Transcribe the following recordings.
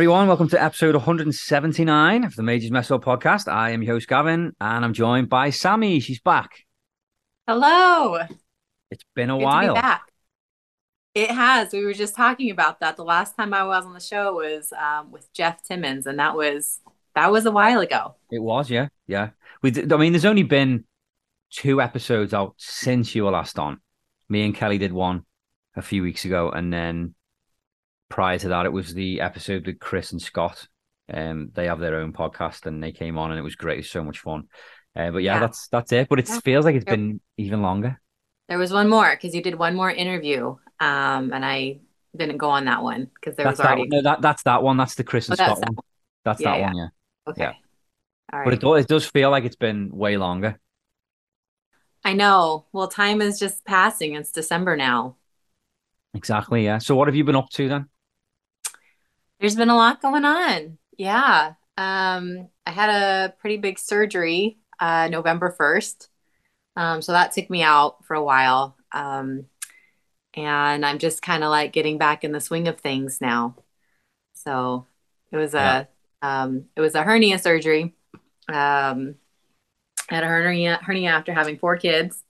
everyone, welcome to episode 179 of the Majors Mess Up podcast. I am your host Gavin and I'm joined by Sammy. She's back. Hello. It's been a Good while. be back. It has. We were just talking about that. The last time I was on the show was um, with Jeff Timmons, and that was that was a while ago. It was, yeah, yeah. We, did, I mean, there's only been two episodes out since you were last on. Me and Kelly did one a few weeks ago, and then prior to that, it was the episode with Chris and Scott. Um, they have their own podcast, and they came on, and it was great. It was so much fun. Uh, but yeah, Yeah. that's that's it. But it Yeah. feels like it's been even longer. There was one more because you did one more interview, um, and I didn't go on that one because there That's was already. that. No, that that's that one. That's the Chris and Oh, Scott that one. That's Yeah, that one. Yeah. Okay. yeah. All But it right. does, it does feel like it's been way longer. I know. Well, time is just passing. It's December now. Exactly. Yeah. So what have you been up to then? There's been a lot going on. Yeah. Um, I had a pretty big surgery uh, November 1st. Um, so that took me out for a while. Um, and I'm just kind of like getting back in the swing of things now. So it was a um, it was a hernia surgery. Um, I had a hernia hernia after having four kids.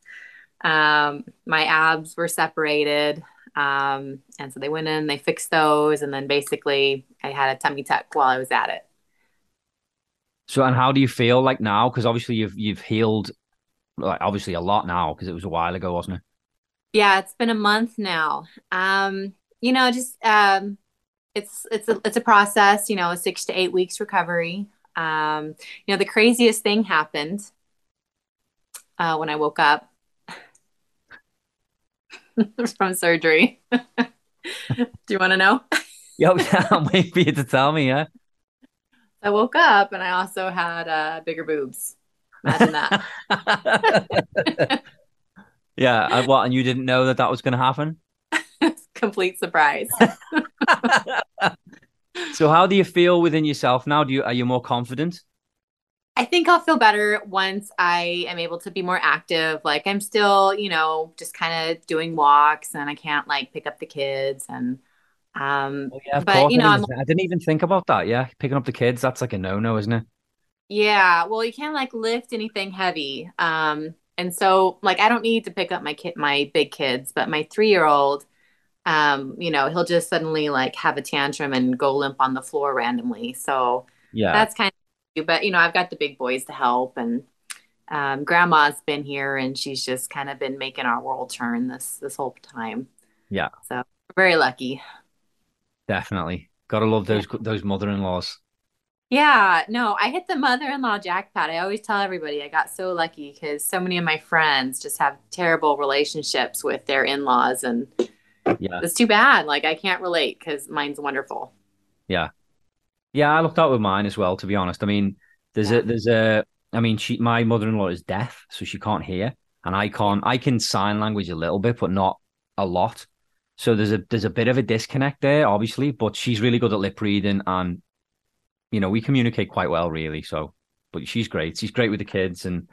Um, my abs were separated. Um, and so they went in, they fixed those, and then basically I had a tummy tuck while I was at it. So and how do you feel like now? Because obviously you've you've healed, like obviously a lot now because it was a while ago, wasn't it? Yeah, it's been a month now. Um, you know, just um, it's it's a it's a process. You know, a six to eight weeks recovery. Um, you know, the craziest thing happened uh, when I woke up from surgery. Do you want to know? Yeah, yeah. I'm waiting for you to tell me. Yeah. I woke up and I also had uh, bigger boobs. Imagine that. yeah. and What? And you didn't know that that was going to happen? Complete surprise. so how do you feel within yourself now? Do you are you more confident? I think I'll feel better once I am able to be more active. Like I'm still, you know, just kind of doing walks and I can't like pick up the kids and um Oh, yeah, But, you know, I I'm- didn't, I didn't even think about that. Yeah, picking up the kids, that's like a no-no, isn't it? yeah, well you can't like lift anything heavy. Um and so like I don't need to pick up my kid my big kids, but my 3-year-old um you know, he'll just suddenly like have a tantrum and go limp on the floor randomly. So Yeah. that's kind of but you know i've got the big boys to help and um, grandma's been here and she's just kind of been making our world turn this this whole time Yeah. so very lucky Definitely. Gotta love those those mother-in-laws. yeah no i hit the mother-in-law jackpot i always tell everybody i got so lucky because so many of my friends just have terrible relationships with their in-laws and Yeah. it's too bad like i can't relate because mine's wonderful Yeah, I looked out with mine as well, to be honest. I mean, there's a there's a I mean, she my mother-in-law is deaf, so she can't hear. And I can't I can sign language a little bit, but not a lot. So there's a there's a bit of a disconnect there, obviously, but she's really good at lip reading and you know, we communicate quite well really. So but she's great. She's great with the kids and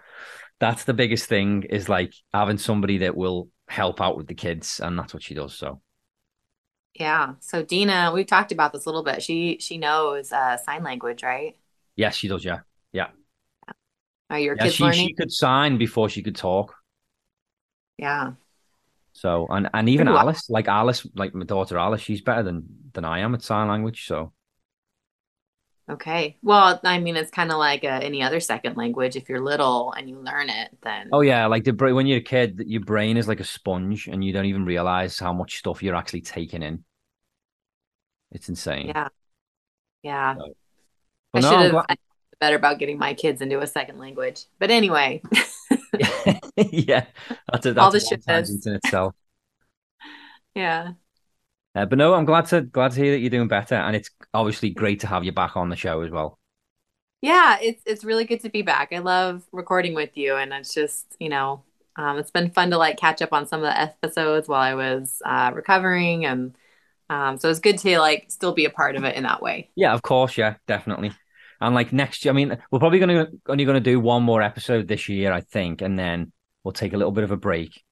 that's the biggest thing is like having somebody that will help out with the kids and that's what she does. So yeah so dina we've talked about this a little bit she she knows uh, sign language right yes, she does, yeah. Yeah. Are your Yeah, kids she, learning she could sign before she could talk. yeah So and and even. Alice, like Alice, like my daughter Alice, she's better than than I am at sign language. So Okay. Well, I mean, it's kind of like uh, any other second language. If you're little and you learn it, then oh yeah, like the when you're a kid, your brain is like a sponge, and you don't even realize how much stuff you're actually taking in. It's insane. yeah, yeah. So- I But no, should have I better about getting my kids into a second language. But anyway. yeah, that's a, that's All the shit tangent in itself. yeah. Uh, but no, I'm glad to glad to hear that you're doing better, and it's obviously great to have you back on the show as well. Yeah, it's it's really good to be back. I love recording with you, and it's just you know, um, it's been fun to like catch up on some of the episodes while I was uh, recovering, and um, so it's good to like still be a part of it in that way. Yeah, of course, yeah, definitely. And like next year, I mean, we're probably gonna only gonna do one more episode this year, I think, and then we'll take a little bit of a break,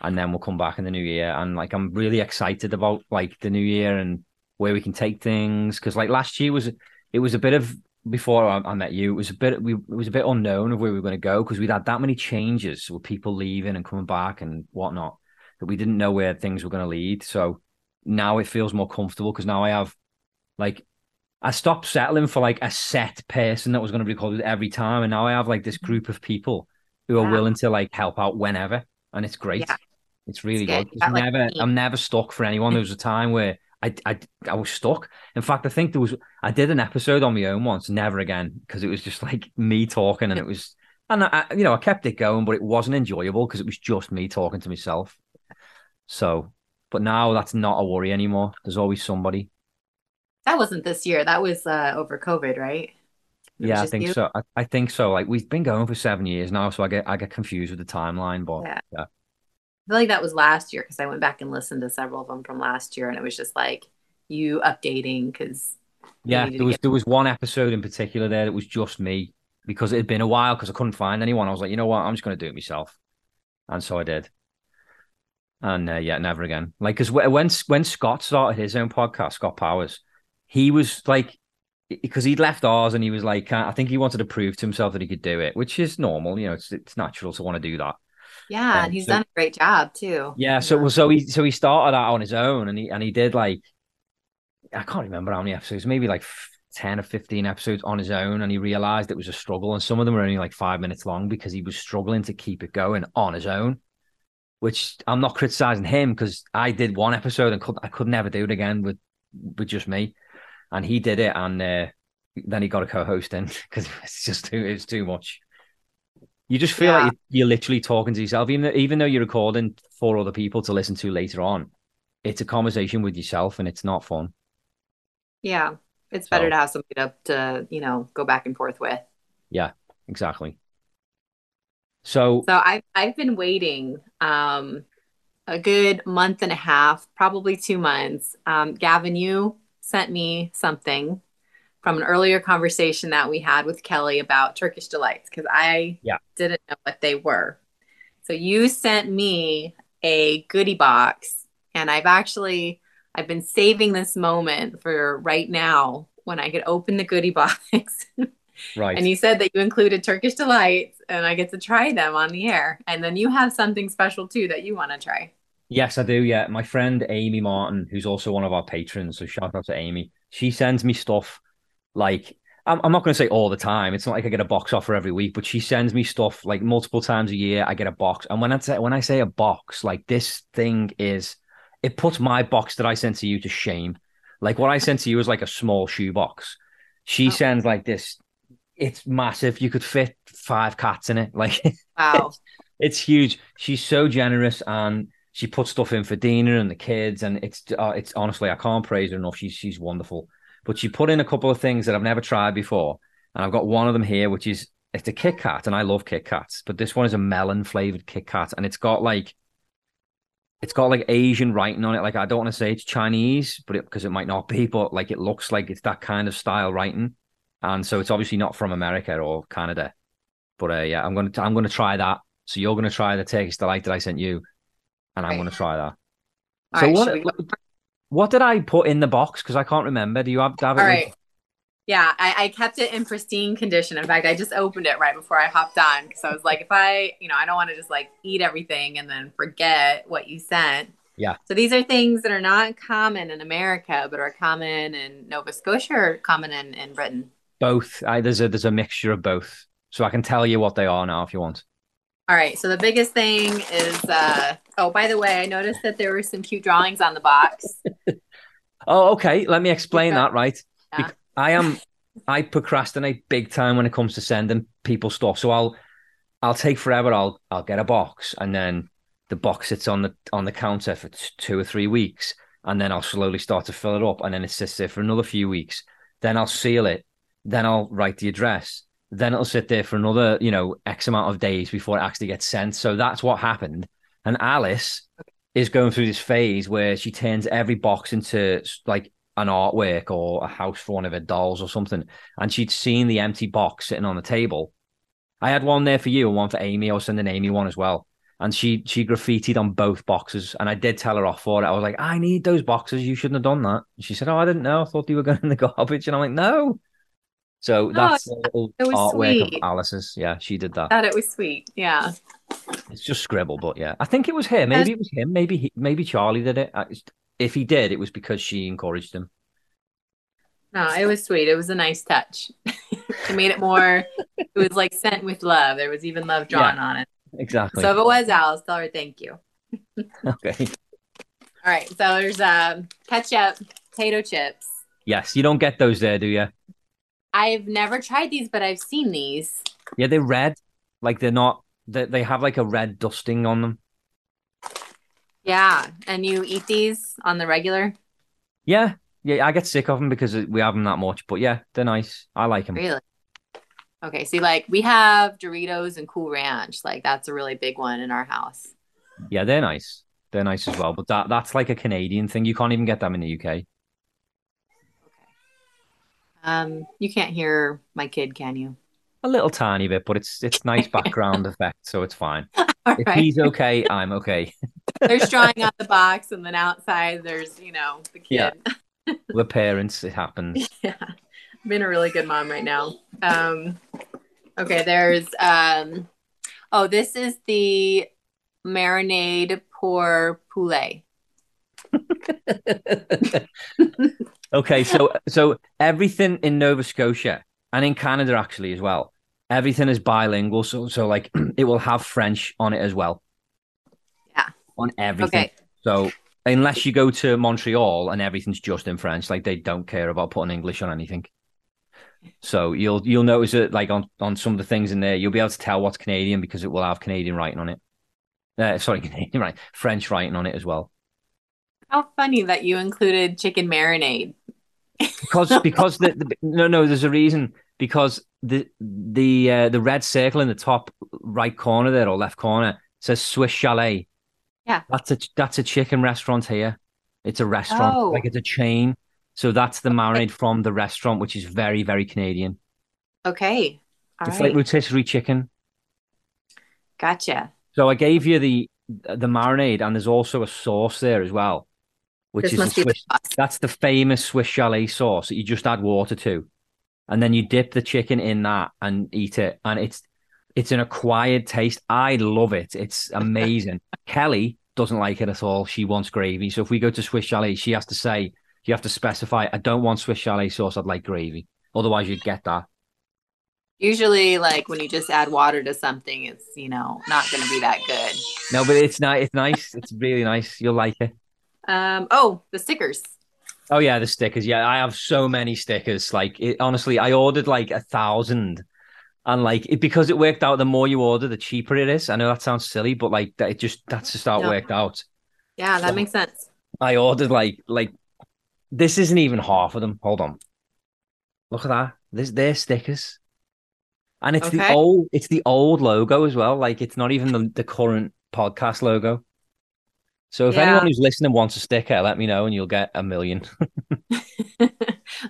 and then we'll come back in the new year. And like, I'm really excited about like the new year and where we can take things because like last year was it was a bit of before I, I met you, it was a bit we it was a bit unknown of where we were going to go because we'd had that many changes with people leaving and coming back and whatnot that we didn't know where things were going to lead. So now it feels more comfortable because now I have like I stopped settling for like a set person that was going to be recorded every time, and now I have like this mm-hmm. group of people who are Yeah. willing to like help out whenever, and it's great. Yeah. It's really good. good. It's like, a never, team. I'm never stuck for anyone. There was a time where I, I, I was stuck. In fact, I think there was, I did an episode on my own once, never again, because it was just like me talking, and it was, and I, you know, I kept it going, but it wasn't enjoyable because it was just me talking to myself. So, but now that's not a worry anymore. There's always somebody. That wasn't this year. That was uh, over COVID, right? It Yeah, I think you? so. I, I think so. Like we've been going for seven years now, so I get I get confused with the timeline. But Yeah. yeah, I feel like that was last year because I went back and listened to several of them from last year, and it was just like you updating because yeah. There was get- there was one episode in particular there that was just me because it had been a while because I couldn't find anyone. I was like, you know what, I'm just going to do it myself, and so I did. And uh, yeah, never again. Like because when when Scott started his own podcast, Scott Powers, he was like because he'd left ours and he was like, uh, I think he wanted to prove to himself that he could do it, which is normal. You know, it's it's natural to want to do that. yeah, Um, and he's so- done a great job too. Yeah, so well, so he so he started out on his own, and he and he did like I can't remember how many episodes, maybe like f- ten or fifteen episodes on his own, and he realized it was a struggle, and some of them were only like five minutes long because he was struggling to keep it going on his own. Which I'm not criticizing him because I did one episode and could I could never do it again with with just me, and he did it, and uh, then he got a co-host in because it's just too it's too much. You just feel Yeah. like you're, you're literally talking to yourself, even though, even though you're recording for other people to listen to later on. It's a conversation with yourself, and it's not fun. Yeah, it's better So- to have somebody to, to you know go back and forth with. Yeah, exactly. So So I've I've been waiting um a good month and a half, probably two months. Um, Gavin, you sent me something from an earlier conversation that we had with Kelly about Turkish delights because I Yeah. didn't know what they were. So you sent me a goodie box, and I've actually I've been saving this moment for right now when I could open the goodie box. right, And you said that you included Turkish delights, and I get to try them on the air. And then you have something special too that you want to try. yes, I do. Yeah, my friend Amy Martin, who's also one of our patrons, so shout out to Amy. She sends me stuff like I'm, I'm not going to say all the time. It's not like I get a box offer every week, but she sends me stuff like multiple times a year. I get a box, and when I say when I say a box, like this thing is, it puts my box that I sent to you to shame. Like what I sent to you is like a small shoe box. She Oh. sends like this. It's massive. You could fit five cats in it. Like Wow. it's huge. She's so generous and she puts stuff in for Dina and the kids, and it's uh, it's honestly I can't praise her enough. She's she's wonderful. But she put in a couple of things that I've never tried before, and I've got one of them here, which is it's a Kit Kat, and I love Kit Kats, but this one is a melon flavored Kit Kat, and it's got like it's got like Asian writing on it. Like I don't want to say it's Chinese, but it because it might not be, but like it looks like it's that kind of style writing, and so it's obviously not from America or Canada. But uh, yeah, I'm gonna I'm gonna try that. So you're gonna try the Turkish delight that I sent you, and I'm Right. gonna try that. All so right, what we what did I put in the box? Because I can't remember. Do you have, have it? All with- Yeah, I, I kept it in pristine condition. In fact, I just opened it right before I hopped on because I was like, if I, you know, I don't want to just like eat everything and then forget what you sent. Yeah. So these are things that are not common in America, but are common in Nova Scotia or common in, in Britain. Both. I, there's a there's a mixture of both. So I can tell you what they are now if you want. All right. So the biggest thing is, uh, oh, by the way, I noticed that there were some cute drawings on the box. Oh, okay. Let me explain that. Right. Yeah. I am I procrastinate big time when it comes to sending people stuff. So I'll I'll take forever. I'll I'll get a box and then the box sits on the on the counter for two or three weeks, and then I'll slowly start to fill it up, and then it sits there for another few weeks. Then I'll seal it. Then I'll write the address. Then it'll sit there for another, you know, X amount of days before it actually gets sent. So that's what happened. And Alice is going through this phase where she turns every box into like an artwork or a house for one of her dolls or something. And she'd seen the empty box sitting on the table. I had one there for you and one for Amy. I was sending Amy one as well. And she she graffitied on both boxes. And I did tell her off for it. I was like, I need those boxes. You shouldn't have done that. And she said, Oh, I didn't know. I thought they were going in the garbage. And I'm like, No. So that's oh, little artwork sweet. of Alice's. Yeah, she did that. That it was sweet. Yeah. It's just scribble, but yeah, I think it was him. Maybe it was him. Maybe he, maybe Charlie did it. If he did, it was because she encouraged him. No, it was sweet. It was a nice touch. it made it more. it was like sent with love. There was even love drawn yeah, on it. Exactly. So if it was Alice, tell her thank you. okay. All right. So there's um, ketchup, potato chips. Yes, you don't get those there, do you? I've never tried these, but I've seen these. Yeah, they're red. Like they're not. They they have like a red dusting on them. Yeah, and you eat these on the regular. Yeah, yeah. I get sick of them because we have them that much, but yeah, they're nice. I like them. Really. Okay, see, like we have Doritos and Cool Ranch. Like that's a really big one in our house. Yeah, they're nice. They're nice as well, but that that's like a Canadian thing. You can't even get them in the UK. Um, you can't hear my kid, can you? A little tiny bit, but it's it's nice background effect, so it's fine. if right. he's okay, I'm okay. there's drawing on the box, and then outside there's you know the kid. Yeah. the parents, it happens. Yeah, I've been a really good mom right now. Um, okay, there's um, oh, this is the marinade pour poulet. okay, so so everything in Nova Scotia and in Canada actually as well, everything is bilingual. So so like it will have French on it as well. Yeah. On everything. Okay. So unless you go to Montreal and everything's just in French, like they don't care about putting English on anything. So you'll you'll notice it like on on some of the things in there, you'll be able to tell what's Canadian because it will have Canadian writing on it. Uh, sorry, Canadian right, French writing on it as well. How funny that you included chicken marinade. because because the, the, no no there's a reason because the the uh, the red circle in the top right corner there or left corner says Swiss Chalet. Yeah, that's a that's a chicken restaurant here. It's a restaurant, oh. like it's a chain. So that's the marinade from the restaurant, which is very very Canadian. Okay, All it's right. like rotisserie chicken. Gotcha. So I gave you the the marinade, and there's also a sauce there as well which this is the Swiss, that's the famous Swiss chalet sauce that you just add water to, and then you dip the chicken in that and eat it, and it's it's an acquired taste. I love it. It's amazing. Kelly doesn't like it at all. She wants gravy. So if we go to Swiss chalet, she has to say you have to specify. I don't want Swiss chalet sauce. I'd like gravy. Otherwise, you'd get that. Usually, like when you just add water to something, it's you know not going to be that good. No, but it's not. It's nice. It's really nice. You'll like it. Um, oh, the stickers. Oh yeah, the stickers. Yeah, I have so many stickers. Like it, honestly, I ordered like a thousand, and like it, because it worked out. The more you order, the cheaper it is. I know that sounds silly, but like that, it just that's just how it worked out. Yeah, that so makes sense. I ordered like like this isn't even half of them. Hold on, look at that. This they're stickers, and it's okay. the old it's the old logo as well. Like it's not even the, the current podcast logo. So if yeah. anyone who's listening wants a sticker, let me know and you'll get a million. I'm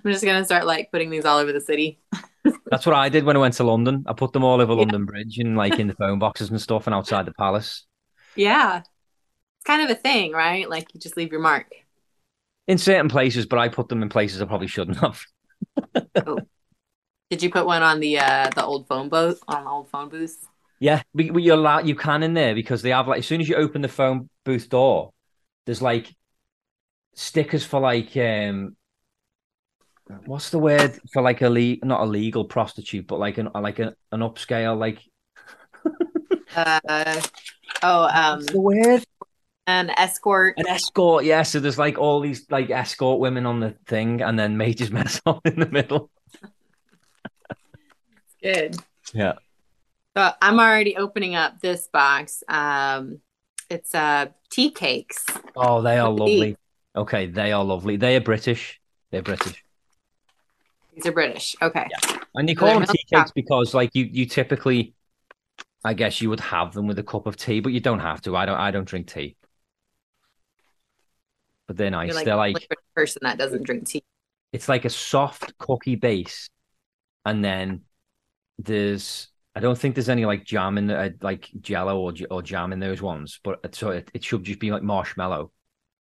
just gonna start like putting these all over the city. That's what I did when I went to London. I put them all over yeah. London Bridge and like in the phone boxes and stuff and outside the palace. Yeah. It's kind of a thing, right? Like you just leave your mark. In certain places, but I put them in places I probably shouldn't have. oh. Did you put one on the uh the old phone booth on the old phone booth? Yeah, you're allowed, you can in there because they have like as soon as you open the phone booth door, there's like stickers for like um what's the word for like a le- not a legal prostitute, but like an like an, an upscale like uh oh um what's the word an escort an escort yeah so there's like all these like escort women on the thing and then majors mess up in the middle Good. Yeah. So I'm already opening up this box. Um, it's uh tea cakes. Oh, they are lovely. Okay, they are lovely. They are British. They're British. These are British. Okay. And you So call them tea cakes because like you you typically I guess you would have them with a cup of tea, but you don't have to. I don't I don't drink tea. But they're nice. Like they're a like person that doesn't drink tea. it's like a soft cookie base, and then there's I don't think there's any like jam in the uh, like jello or or jam in those ones, but it, so it, it should just be like marshmallow.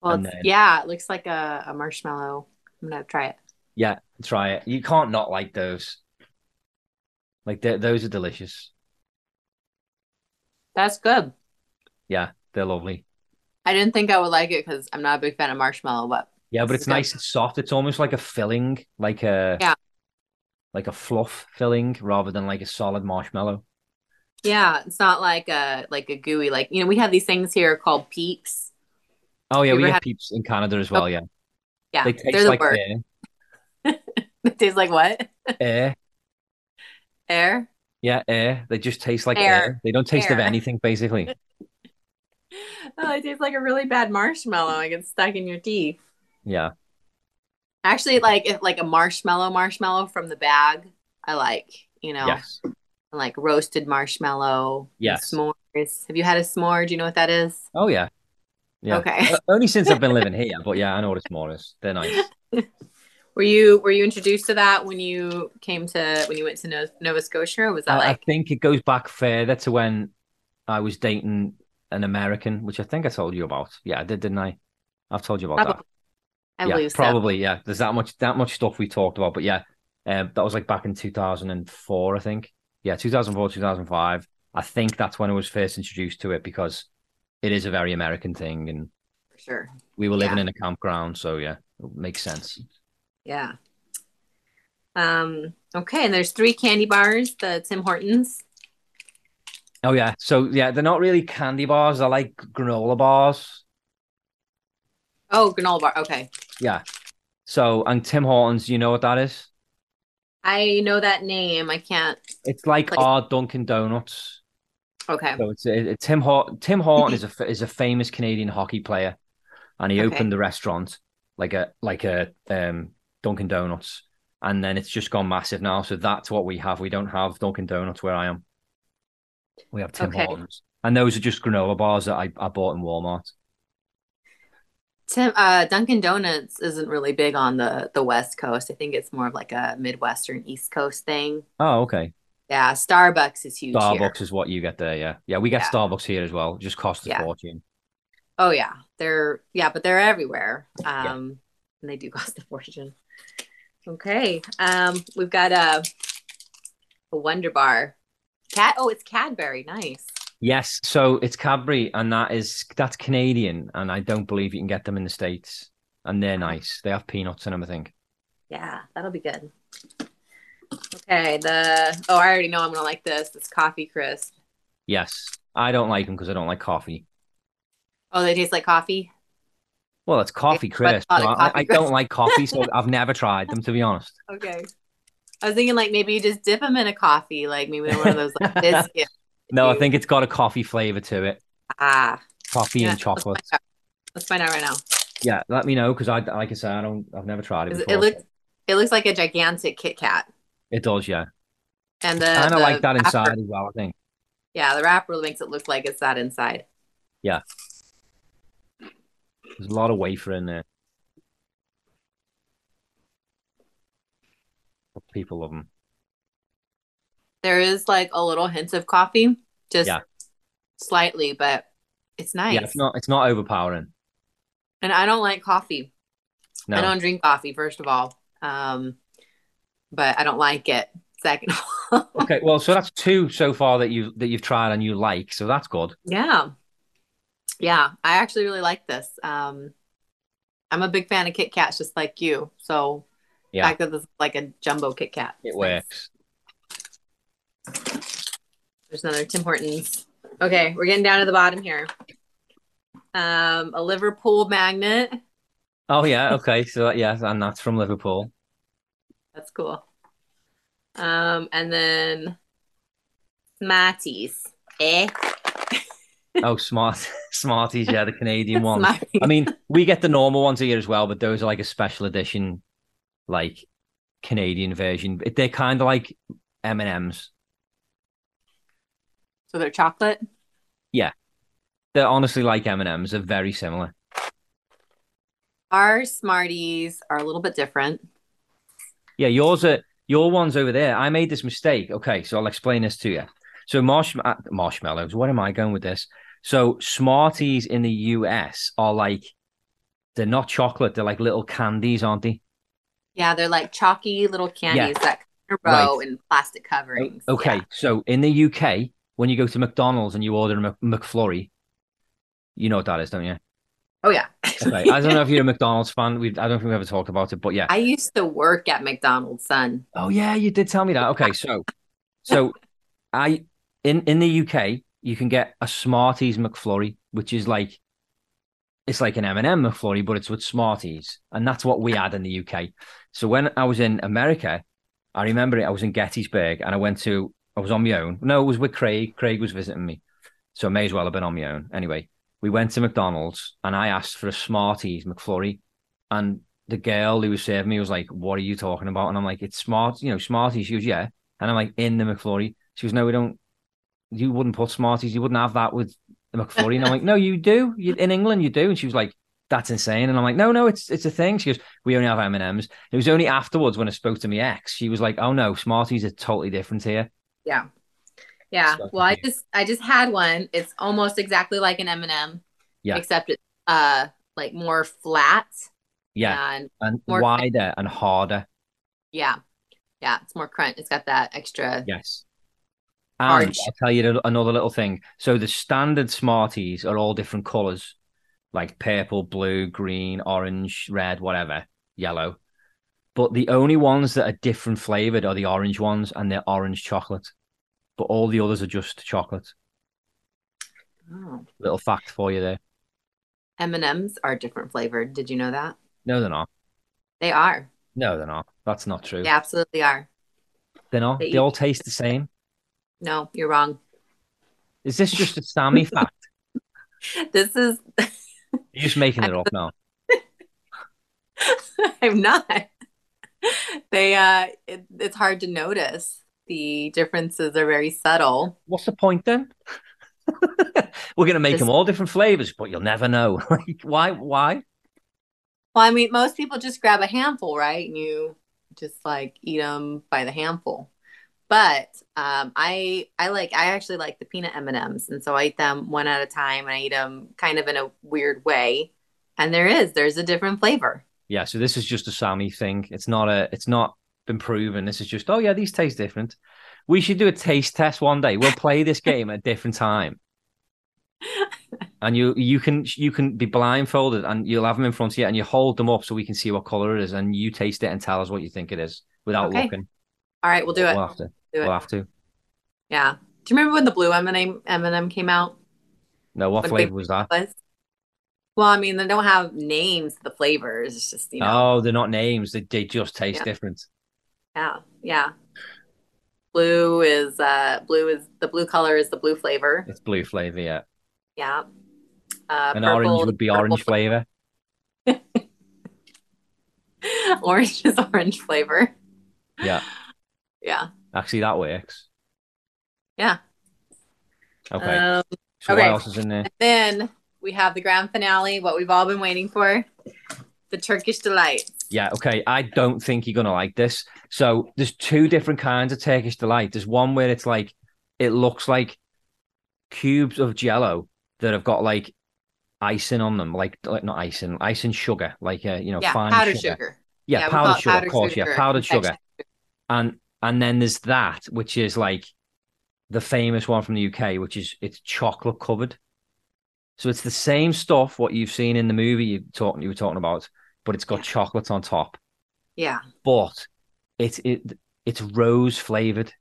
Well, then- yeah, it looks like a, a marshmallow. I'm gonna try it. Yeah, try it. You can't not like those. Like those are delicious. That's good. Yeah, they're lovely. I didn't think I would like it because I'm not a big fan of marshmallow, but Yeah, but it's good. nice and soft. It's almost like a filling, like a Yeah. Like a fluff filling rather than like a solid marshmallow. yeah, it's not like a like a gooey like you know we have these things here called peeps. Oh yeah, we have had- peeps in Canada as well. Oh, yeah, Yeah, they they're taste the like worst. air. They taste like what? Air. Air. Yeah, air. They just taste like Air. air. They don't taste of anything basically. Oh, it tastes like a really bad marshmallow. Like it's stuck in your teeth. Yeah. Actually, like if like a marshmallow marshmallow from the bag, I like. You know, Yes. like roasted marshmallow. Yes. S'mores. Have you had a s'more? Do you know what that is? Oh yeah. Yeah. Okay. Only since I've been living here, but yeah, I know what a s'more is. They're nice. Were you were you introduced to that when you came to when you went to No- Nova Scotia? Or was that I, I think it goes back further to when I was dating an American, which I think I told you about. Yeah, I did, didn't I? I've told you about that. probably? I yeah, believe so. probably. Yeah, there's that much that much stuff we talked about, but yeah, um, that was like back in 2004, I think. Yeah, 2004, 2005. I think that's when I was first introduced to it because it is a very American thing, and For sure. we were living Yeah. in a campground, so yeah, it makes sense. Yeah. Um. Okay, and there's three candy bars. The Tim Hortons. Oh yeah, so yeah, they're not really candy bars; they're like granola bars. Oh, granola bar. Okay, Yeah. So and Tim Hortons, you know what that is? I know that name. I can't. It's like Like- our Dunkin' Donuts. Okay. So it's a, Tim Hort Tim Horton is a is a famous Canadian hockey player, and he Okay. opened the restaurant like a like a um Dunkin' Donuts, and then it's just gone massive now. So that's what we have. We don't have Dunkin' Donuts where I am. We have Tim Okay. Hortons, and those are just granola bars that I, I bought in Walmart. Tim. Uh, Dunkin' Donuts isn't really big on the the West Coast. I think it's more of like a Midwestern East Coast thing. Oh, okay. Yeah. Starbucks is huge Starbucks here. is what you get there. Yeah, yeah. We get Yeah. Starbucks here as well. It just costs a Yeah. fortune. Oh yeah, they're yeah, but they're everywhere. Um, and they do cost a fortune. Okay. Um, we've got a a Wunderbar. Cat. Oh, it's Cadbury. Nice. Yes, so it's Cadbury, and that is that's Canadian, and I don't believe you can get them in the States. And they're nice. They have peanuts in them, I think. Yeah, that'll be good. Okay. The oh, I already know I'm gonna like this. This coffee crisp. Yes, I don't like them because I don't like coffee. Oh, they taste like coffee. Well, it's coffee but crisp. not so like I, coffee I crisp. don't like coffee, so I've never tried them to be honest. Okay. I was thinking like maybe you just dip them in a coffee, like maybe one of those like biscuits. No, I think it's got a coffee flavor to it. Ah, Coffee yeah, and chocolate. Let's find, out. Let's find out right now. Yeah, let me know because I, like I said, I don't. I've never tried it before. It looks it looks like a gigantic Kit Kat. It does, yeah. And the Kind of like that inside as well. I think. yeah, the wrapper makes it look like it's that inside. Yeah. There's a lot of wafer in there. People love them. There is like a little hint of coffee, just Yeah. slightly, but it's nice. Yeah, it's not. It's not overpowering. And I don't like coffee. No. I don't drink coffee, first of all. Um, but I don't like it. Second. Okay, well, so that's two so far that you that you've tried and you like, so that's good. Yeah. Yeah, I actually really like this. Um, I'm a big fan of Kit Kats, just like you. So, the Yeah. fact that this is like a jumbo Kit Kat. it works. There's another Tim Hortons. Okay, we're getting down to the bottom here. Um, a Liverpool magnet. Oh yeah, okay. So yeah, and that's from Liverpool. That's cool. Um, and then Smarties. Eh? Oh, smart Smarties, yeah, the Canadian ones. Smarties. I mean, we get the normal ones here as well, but those are like a special edition, like Canadian version. They're kind of like M and M's. So they're chocolate. Yeah, they're honestly like M and M's. They're very similar. Our Smarties are a little bit different. Yeah, yours are your ones over there. I made this mistake. Okay, so I'll explain this to you. So marsh uh, marshmallows. What am I going with this? So Smarties in the US are like they're not chocolate. They're like little candies, aren't they? Yeah, they're like chalky little candies that come in a row in plastic coverings. Okay, Yeah. so in the UK, when you go to McDonald's and you order a McFlurry, you know what that is, don't you? Oh yeah. Okay. I don't know if you're a McDonald's fan. We I don't think we ever talked about it, but yeah. I used to work at McDonald's, son. Oh yeah, you did tell me that. Okay, so so I in in the UK you can get a Smarties McFlurry, which is like it's like an M&M McFlurry, but it's with Smarties, and that's what we had in the UK. So when I was in America, I remember it. I was in Gettysburg, and I went to I was on my own. No, it was with Craig. Craig was visiting me, so I may as well have been on my own. Anyway, we went to McDonald's, and I asked for a Smarties McFlurry, and the girl who was serving me was like, "What are you talking about?" And I'm like, "It's smart, you know, Smarties." She goes, "Yeah," and I'm like, "In the McFlurry." She goes, "No, we don't. You wouldn't put Smarties. You wouldn't have that with the McFlurry." And I'm like, "No, you do. You, in England, you do." And she was like, "That's insane." And I'm like, "No, no, it's it's a thing." She goes, "We only have M and M's." It was only afterwards when I spoke to my ex, she was like, "Oh no, Smarties are totally different here." Yeah. Yeah. So Well, I just I just had one. It's almost exactly like an M&M, Yeah. except it's uh like more flat Yeah, and and wider and harder. yeah. Yeah, it's more crunch. It's got that extra Yes. And Orange. I'll tell you another little thing. So the standard Smarties are all different colors, like purple, blue, green, orange, red, whatever, yellow. But the only ones that are different flavored are the orange ones, and they're orange chocolate. But all the others are just chocolate. oh. Little fact for you there. M&Ms are different flavored. Did you know that? No, they're not. They are. No, they're not. That's not true. They absolutely are. They're not. They- They all taste the same. No, you're wrong. Is this just a Sammy fact? This is You're just making it up now. I'm not. They uh it, it's hard to notice. The differences are very subtle. What's the point then? We're gonna make This- them all different flavors, but you'll never know. like, why? Why? Well, I mean, most people just grab a handful, right? And you just like eat them by the handful. But um, I I like I actually like the peanut M and M's, and so I eat them one at a time, and I eat them kind of in a weird way. And there is there's a different flavor. Yeah. So this is just a Sammy thing. It's not a. It's not been proven. This is just. Oh yeah, these taste different. We should do a taste test one day. We'll play this game at a different time. And you you can you can be blindfolded and you'll have them in front of you and you hold them up so we can see what color it is and you taste it and tell us what you think it is without Okay. looking. All right, we'll do it. We'll have to. We'll have to. Yeah. Do you remember when the blue M and M M and M came out? No, what When flavor was that? Was well, I mean, they don't have names the flavors. It's just you know, Oh, they're not names. They, they just taste Yeah. different. Yeah, yeah. Blue is uh blue is the blue color is the blue flavor. It's blue flavor, yeah. Yeah. Uh, And purple orange would be purple orange flavor. Orange is orange flavor. Yeah. Yeah. Actually, that works. Yeah. Okay. Um, so okay. what else is in there? then we have the grand finale, what we've all been waiting for, the Turkish delight. Yeah, okay. I don't think you're gonna like this. So there's two different kinds of Turkish delight. There's one where it's like it looks like cubes of jello that have got like icing on them, like, like not icing, icing sugar, like uh, you know, Yeah, fine powdered sugar. sugar. Yeah, call powdered sugar, of course, yeah, powdered sugar. And and then there's that, which is like the famous one from the UK, which is it's chocolate covered. So it's the same stuff what you've seen in the movie you talking you were talking about, but it's got Yeah. chocolate on top. Yeah. But it it it's rose flavored.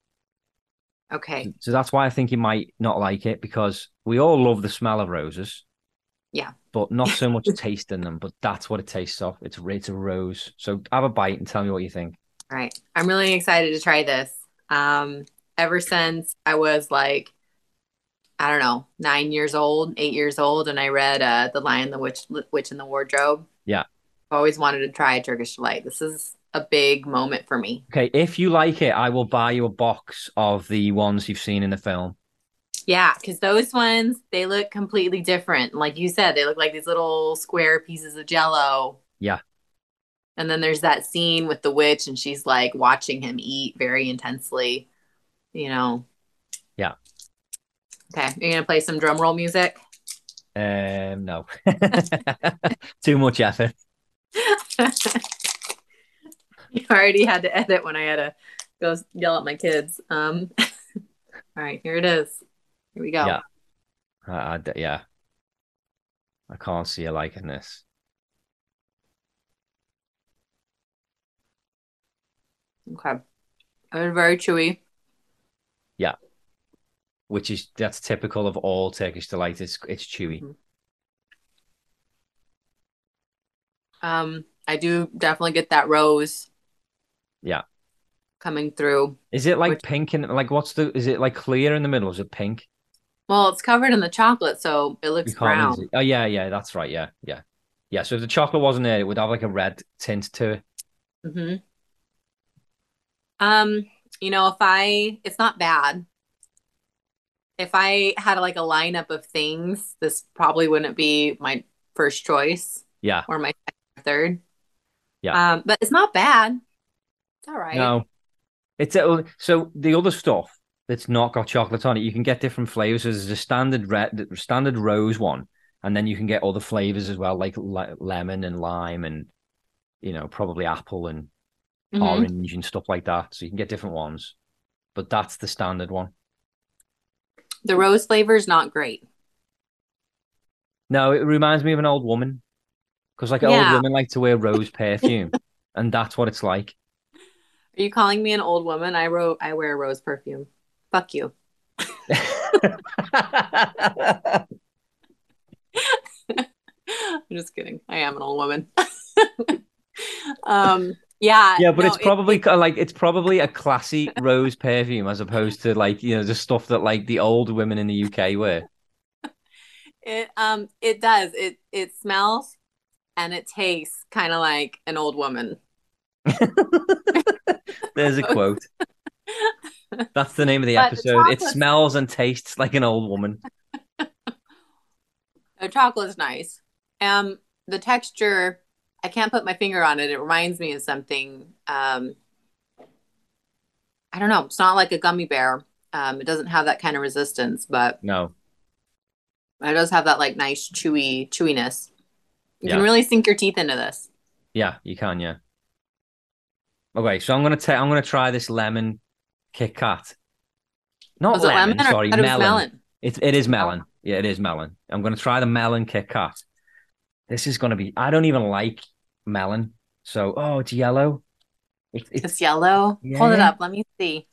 Okay. So that's why I think you might not like it because we all love the smell of roses. Yeah. But not so much taste in them, but that's what it tastes of. It's it's a rose. So have a bite and tell me what you think. All right. I'm really excited to try this. Um, ever since I was like, I don't know, nine years old, eight years old, and I read uh, The Lion, the Witch, Witch in the Wardrobe. Yeah. I've always wanted to try a Turkish delight. This is a big moment for me. Okay, if you like it, I will buy you a box of the ones you've seen in the film. Yeah, because those ones they look completely different. Like you said, they look like these little square pieces of jello. Yeah. And then there's that scene with the witch, and she's like watching him eat very intensely. You know. Okay, you're gonna play some drum roll music. Um, no, too much effort. you already had to edit when I had to go yell at my kids. Um, all right, here it is. Here we go. Yeah. I, I, yeah. I can't see you liking this. Okay. It's very chewy. Yeah. Which is that's typical of all Turkish delight. It's it's chewy. Mhm. Um, I do definitely get that rose. Yeah. Coming through. Is it like Which- pink and like what's the is it like clear in the middle? Is it pink? Well, it's covered in the chocolate, so it looks brown. easily- Oh yeah, yeah, that's right. Yeah, yeah. Yeah. So if the chocolate wasn't there, it would have like a red tint to it. hmm Um, you know, if I, it's not bad. If I had like a lineup of things, this probably wouldn't be my first choice Yeah. or my third. Yeah. Um, but it's not bad. It's all right. No. It's a, so the other stuff that's not got chocolate on it, you can get different flavors. There's a standard red, standard rose one, and then you can get other flavors as well, like le- lemon and lime, and you know probably apple and Mhm. orange and stuff like that. So you can get different ones, but that's the standard one. The rose flavor is not great. No, it reminds me of an old woman because like old women like to wear rose perfume, and that's what it's like. Are you calling me an old woman? I wrote, I wear rose perfume. Fuck you. I'm just kidding. I am an old woman. um, yeah. Yeah, but no, it's it- probably ki- like it's probably a classy rose perfume as opposed to like you know the stuff that like the old women in the UK wear. It um it does. It it smells and it tastes kind of like an old woman. There's a quote. That's the name of the But the episode. It smells and tastes like an old woman. The chocolate's nice. Um the texture, I can't put my finger on it. It reminds me of something um I don't know. It's not like a gummy bear. Um it doesn't have that kind of resistance, but No. it does have that like nice chewy chewiness. You Yeah. can really sink your teeth into this. Yeah, you can. Yeah. Okay, so I'm gonna take. I'm gonna try this lemon Kit Kat. Not lemon, lemon sorry, I thought it was melon. melon? It it is melon. Yeah, it is melon. I'm gonna try the melon Kit Kat. This is gonna be. I don't even like melon. So oh, it's yellow. It, it's It's yellow. Hold it up. Let me see.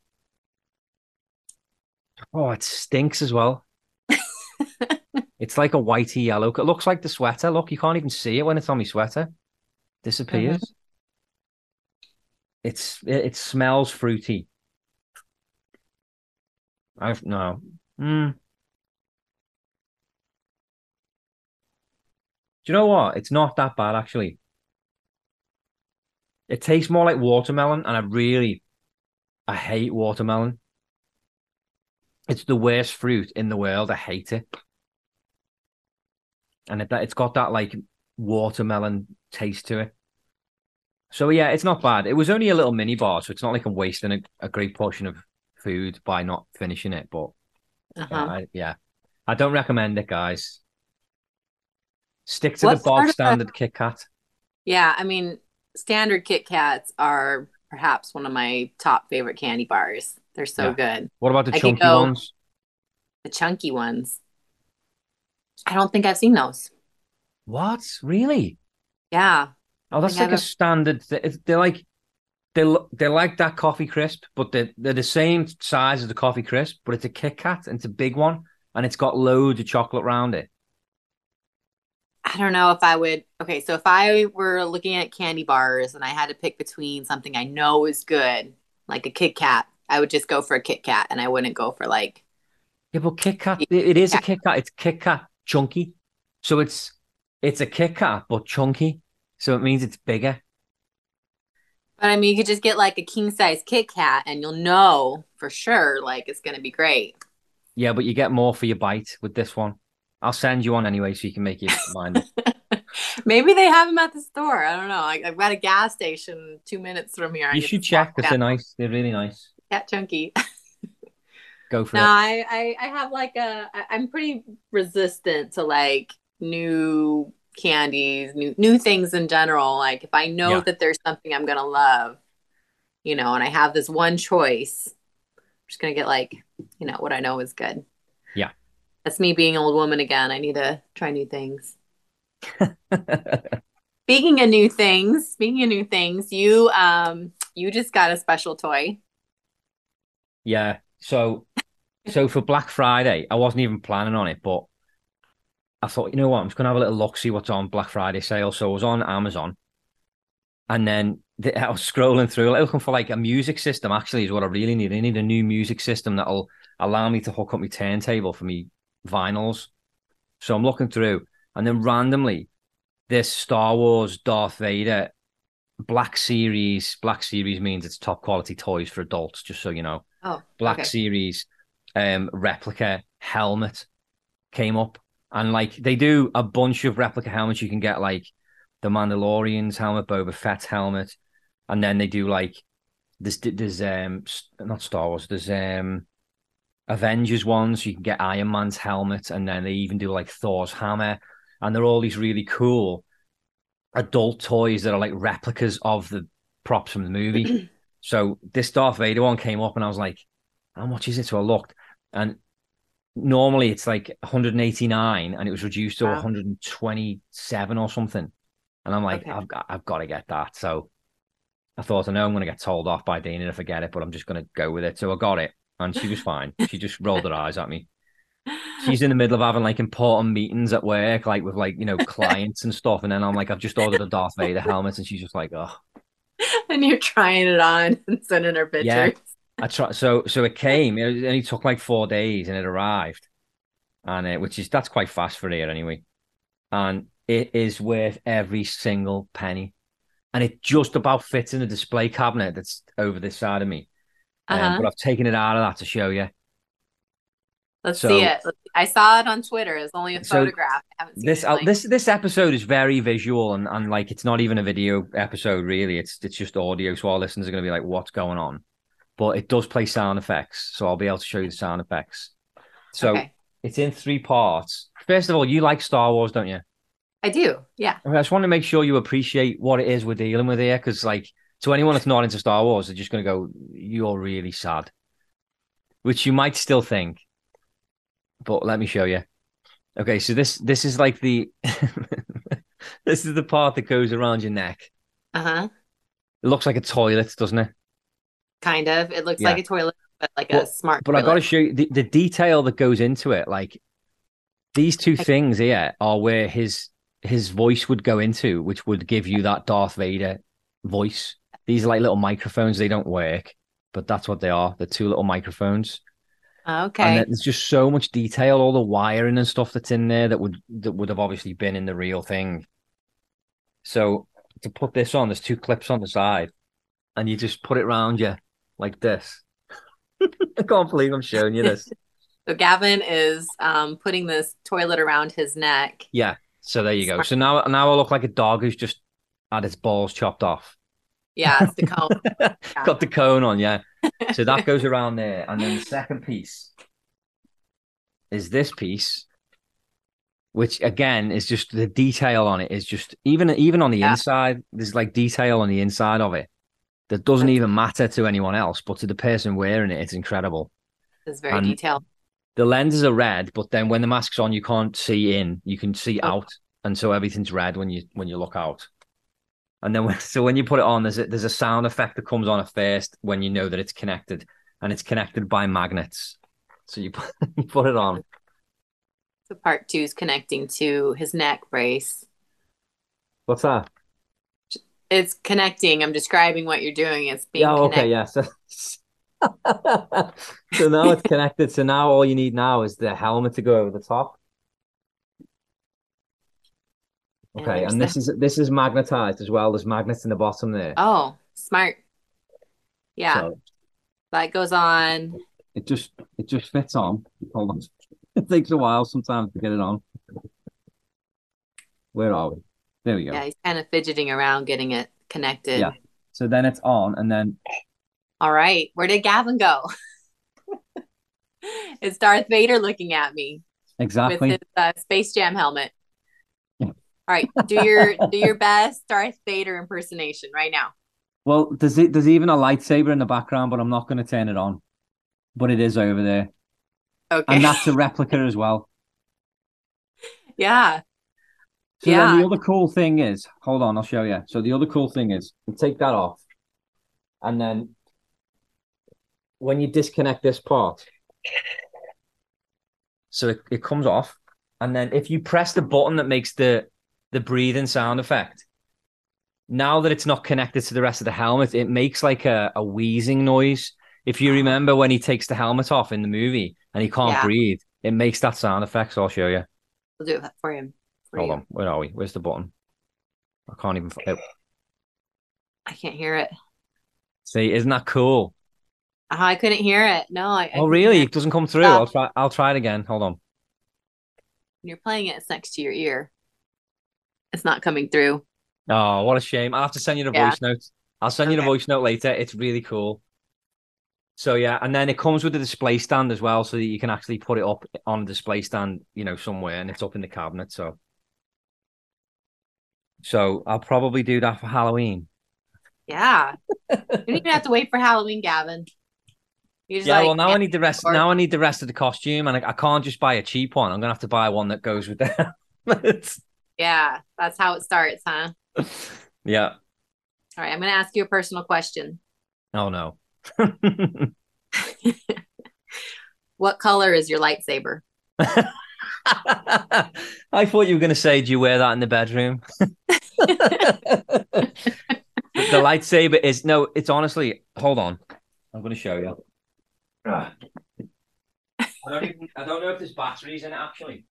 oh, it stinks as well. it's like a whitey yellow. It looks like the sweater. Look, you can't even see it when it's on my sweater. Disappears. Mm-hmm. It's it, it smells fruity. I've no. Mm. You know what? It's not that bad actually. It tastes more like watermelon, and I really, I hate watermelon. It's the worst fruit in the world. I hate it, and it, it's got that like watermelon taste to it. So yeah, it's not bad. It was only a little mini bar, so it's not like I'm wasting a, a great portion of food by not finishing it. But Uh-huh. I, yeah, I don't recommend it, guys. Stick to What the bog standard Kit Kat. Yeah, I mean, standard Kit Kats are perhaps one of my top favorite candy bars. They're so good. What about the I chunky ones? The chunky ones. I don't think I've seen those. What? Really? Yeah. Oh, that's like a standard. They're they're like they're lo- they're like that coffee crisp, but they're they're the same size as the coffee crisp, but it's a Kit Kat and it's a big one, and it's got loads of chocolate around it. I don't know if I would. Okay, so if I were looking at candy bars and I had to pick between something I know is good, like a Kit Kat, I would just go for a Kit Kat and I wouldn't go for like Yeah, but Kit Kat, it, it is a Kit Kat. It's Kit Kat chunky. So it's it's a Kit Kat, but chunky. So it means it's bigger. But I mean, you could just get like a king size Kit Kat and you'll know for sure like it's gonna be great. Yeah, but you get more for your bite with this one. I'll send you one anyway so you can make your mind up. Maybe they have them at the store. I don't know. I, I've got a gas station two minutes from here. I You should check because they're nice. They're really nice. Cat chunky. Go for No, it. I, I I have like a I- I'm pretty resistant to like new candies, new new things in general. Like if I know Yeah. that there's something I'm gonna love, you know, and I have this one choice, I'm just gonna get like, you know, what I know is good. Yeah. That's me being an old woman again. I need to try new things. Speaking of new things, speaking of new things, you um you just got a special toy. Yeah. So so for Black Friday, I wasn't even planning on it, but I thought, you know what, I'm just gonna have a little look, see what's on Black Friday sale. So I was on Amazon, and then the, I was scrolling through, like, looking for like a music system. Actually, is what I really need. I need a new music system that'll allow me to hook up my turntable for me vinyls. So I'm looking through, and then randomly, this Star Wars Darth Vader Black Series. Black Series means it's top quality toys for adults, just so you know. Oh, Black okay. Series um replica helmet came up and like they do a bunch of replica helmets you can get like the Mandalorian's helmet Boba Fett's helmet and then they do like this. there's um not Star Wars there's um Avengers ones you can get Iron Man's helmet and then they even do like Thor's hammer and they're all these really cool adult toys that are like replicas of the props from the movie so this Darth Vader one came up and I was like how much is it? So I looked, and normally it's like 189, and it was reduced to Wow. 127 or something. And I'm like, Okay. I've got, I've got to get that. So I thought, I know I'm going to get told off by Dana if I get it, but I'm just going to go with it. So I got it, and she was fine. she just rolled her eyes at me. She's in the middle of having like important meetings at work, like with like you know clients and stuff, and then I'm like, I've just ordered a Darth Vader helmet, and she's just like, oh. and you're trying it on and sending her pictures. Yeah. I try so so it came. It only took like four days and it arrived, and it, which is that's quite fast for here anyway, and it is worth every single penny, and it just about fits in the display cabinet that's over this side of me. Um, Uh-huh. but I've taken it out of that to show you. Let's So- see it. I saw it on Twitter. It's only a So photograph. I haven't seen This uh, this this episode is very visual and, and like it's not even a video episode really. It's it's just audio, so our listeners are going to be like, "What's going on?" But it does play sound effects, so I'll be able to show you the sound effects. So okay. it's in three parts. First of all, you like Star Wars, don't you? I do. Yeah. I just want to make sure you appreciate what it is we're dealing with here, because like to anyone that's not into Star Wars, they're just going to go, "You're really sad," which you might still think, but let me show you. Okay, so this this is like the this is the part that goes around your neck. Uh-huh. It looks like a toilet, doesn't it? Kind of. It looks Yeah. like a toilet, but like But- a smart But I got to show you the, the detail that goes into it. Like these two I- things here are where his his voice would go into, which would give you that Darth Vader voice. These are like little microphones. They don't work, but that's what they are. They're two little microphones. Okay. then there's just so much detail, all the wiring and stuff that's in there that would that would have obviously been in the real thing. So to put this on, there's two clips on the side, and you just put it around you like this. I can't believe I'm showing you this. So Gavin is um, putting this toilet around his neck. Yeah. So there you go. So now now I look like a dog who's just had its balls chopped off. Yeah, it's the cone. Got the cone on, yeah. So that goes around there. And then the second piece is this piece, which again is just the detail on it is just even even on the Yeah. inside, there's like detail on the inside of it that doesn't even matter to anyone else, but to the person wearing it, it's incredible. It's very And- detailed. The lenses are red, but then when the mask's on, you can't see in. You can see Oh. out, and so everything's red when you when you look out. And then when, so when you put it on, there's a, there's a sound effect that comes on at first when you know that it's connected, and it's connected by magnets. So you put, you put it on. So part two is connecting to his neck brace. What's that? It's connecting. I'm describing what you're doing. It's being Yeah, okay, connected. yeah. So, so now it's connected. So now all you need now is the helmet to go over the top. Okay, and this is this is magnetized as well. There's magnets in the bottom there. Oh, smart. Yeah. So that goes on. It just it just fits on. Hold on. It takes a while sometimes to get it on. Where are we? There we go. Yeah, he's kind of fidgeting around getting it connected. Yeah. So then it's on, and then. All right. Where did Gavin go? it's Darth Vader looking at me. Exactly. With his uh, Space Jam helmet. All right. Do your do your best Darth Vader impersonation right now. Well, there's there's even a lightsaber in the background, but I'm not going to turn it on. But it is over there. Okay. And that's a replica as well. Yeah. So yeah. the other cool thing is, hold on, I'll show you. So the other cool thing is, you take that off, and then when you disconnect this part, so it, it comes off, and then if you press the button that makes the the breathing sound effect, now that it's not connected to the rest of the helmet, it makes like a, a wheezing noise. If you remember when he takes the helmet off in the movie and he can't yeah. breathe, it makes that sound effect. So I'll show you. I'll do it for him. For Hold you. on. Where are we? Where's the button? I can't even. Oh. I can't hear it. See, isn't that cool? Uh, I couldn't hear it. No, I. oh, really? It doesn't come through. I'll try. I'll try it again. Hold on. When you're playing it, it's next to your ear. It's not coming through. Oh, what a shame! I'll have to send you the yeah. voice note. I'll send okay. you the voice note later. It's really cool. So yeah, and then it comes with a display stand as well, so that you can actually put it up on a display stand, you know, somewhere, and it's up in the cabinet. So, so I'll probably do that for Halloween. Yeah, you don't even have to wait for Halloween, Gavin. Yeah, like, well, now I need the rest. Or... Now I need the rest of the costume, and I, I, can't just buy a cheap one. I'm gonna have to buy one that goes with that. yeah, that's how it starts, huh? yeah. All right, I'm going to ask you a personal question. Oh no. what color is your lightsaber? I thought you were going to say, "Do you wear that in the bedroom?" the lightsaber is no. It's honestly. Hold on, I'm going to show you. Ah. I don't even. I don't know if there's batteries in it actually.